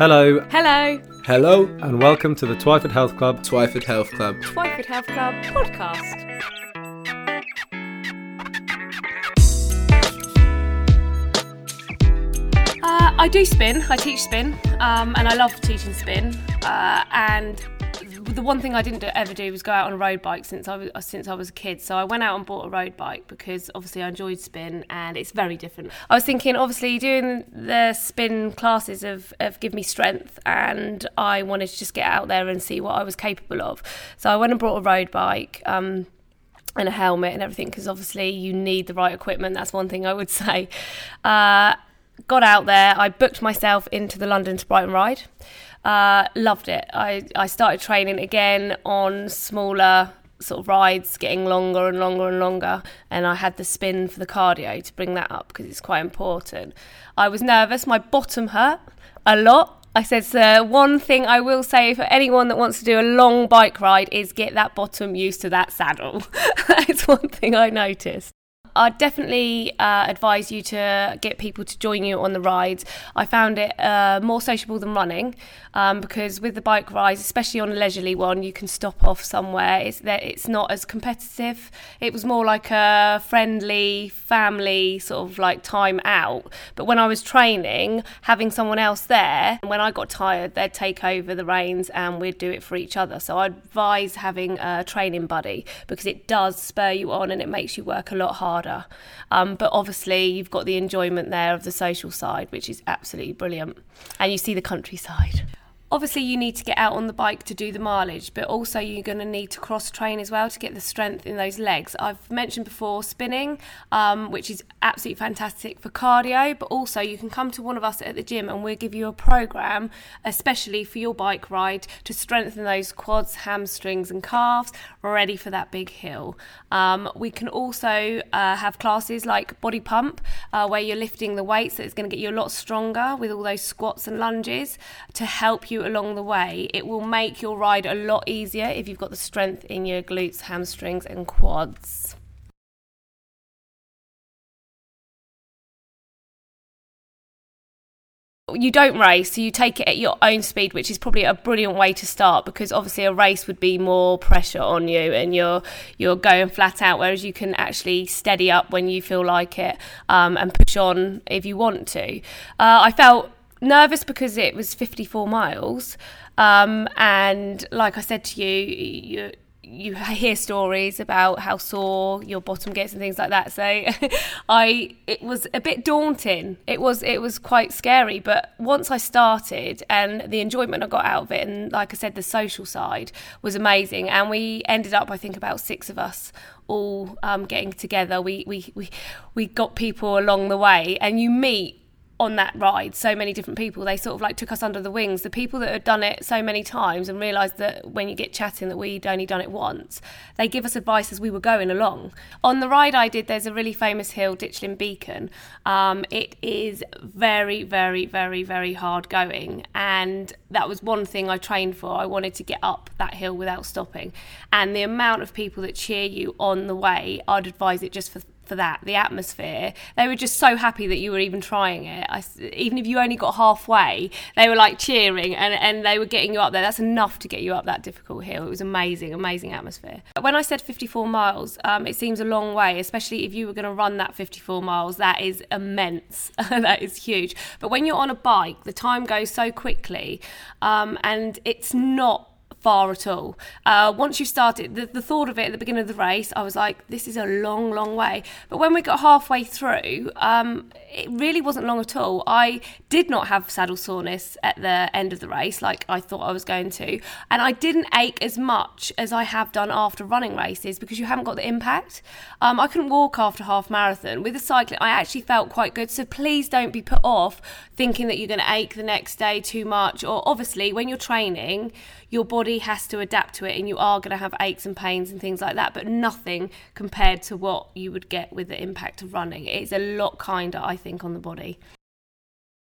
Hello Hello, Hello, and welcome to the Twyford Health Club. Twyford Health Club. Twyford Health Club podcast. Uh, I do spin. I teach spin, um, and I love teaching spin. Uh, and the one thing I didn't ever do was go out on a road bike since I was since I was a kid. So I went out and bought a road bike because obviously I enjoyed spin, and it's very different. I was thinking, obviously, doing the spin classes have, have given me strength, and I wanted to just get out there and see what I was capable of. So I went and brought a road bike. Um, and a helmet and everything because obviously you need the right equipment. That's one thing I would say. Uh, got out there. I booked myself into the London to Brighton ride. Uh, loved it. I, I started training again on smaller sort of rides, getting longer and longer and longer. And I had the spin for the cardio to bring that up because it's quite important. I was nervous. My bottom hurt a lot. I said, so one thing I will say for anyone that wants to do a long bike ride is get that bottom used to that saddle. That's one thing I noticed. I'd definitely uh, advise you to get people to join you on the rides. I found it uh, more sociable than running um, because with the bike rides, especially on a leisurely one, you can stop off somewhere. It's that it's not as competitive. It was more like a friendly family sort of like time out. But when I was training, having someone else there, when I got tired, they'd take over the reins and we'd do it for each other. So I advise having a training buddy because it does spur you on and it makes you work a lot harder. Um, but obviously, you've got the enjoyment there of the social side, which is absolutely brilliant. And you see the countryside. Obviously, you need to get out on the bike to do the mileage, but also you're going to need to cross train as well to get the strength in those legs. I've mentioned before spinning, um, which is absolutely fantastic for cardio, but also you can come to one of us at the gym and we'll give you a program, especially for your bike ride, to strengthen those quads, hamstrings, and calves, ready for that big hill. Um, we can also uh, have classes like body pump, uh, where you're lifting the weights, so it's going to get you a lot stronger with all those squats and lunges to help you along the way. It will make your ride a lot easier if you've got the strength in your glutes, hamstrings, and quads. you don't race, so you take it at your own speed, which is probably a brilliant way to start because obviously a race would be more pressure on you and you're you're going flat out, whereas you can actually steady up when you feel like it um, and push on if you want to. Uh, I felt nervous because it was 54 miles, um, and like I said to you, you you hear stories about how sore your bottom gets and things like that. So I it was a bit daunting. It was it was quite scary, but once I started and the enjoyment I got out of it and like I said the social side was amazing and we ended up I think about 6 of us all um, getting together. We we we we got people along the way and you meet on that ride so many different people. They sort of like took us under the wings. The people that had done it so many times and realized that when you get chatting that we'd only done it once they give us advice as we were going along. On the ride i did there's a really famous hill ditchling beacon. Um, it is very very very very hard going. And that was one thing i trained for. I wanted to get up that hill without stopping. And the amount of people that cheer you on the way i'd advise it just for for that, the atmosphere. They were just so happy that you were even trying it. I, even if you only got halfway, they were like cheering and, and they were getting you up there. That's enough to get you up that difficult hill. It was amazing, amazing atmosphere. When I said 54 miles, um, it seems a long way, especially if you were going to run that 54 miles. That is immense. that is huge. But when you're on a bike, the time goes so quickly um, and it's not far at all. Uh, once you started, the, the thought of it at the beginning of the race, I was like, this is a long, long way. But when we got halfway through, um, it really wasn't long at all. I did not have saddle soreness at the end of the race like I thought I was going to. And I didn't ache as much as I have done after running races because you haven't got the impact. Um, I couldn't walk after half marathon. With the cycling, I actually felt quite good. So please don't be put off thinking that you're going to ache the next day too much. Or obviously, when you're training, your body has to adapt to it and you are going to have aches and pains and things like that, but nothing compared to what you would get with the impact of running. It's a lot kinder, I think, on the body.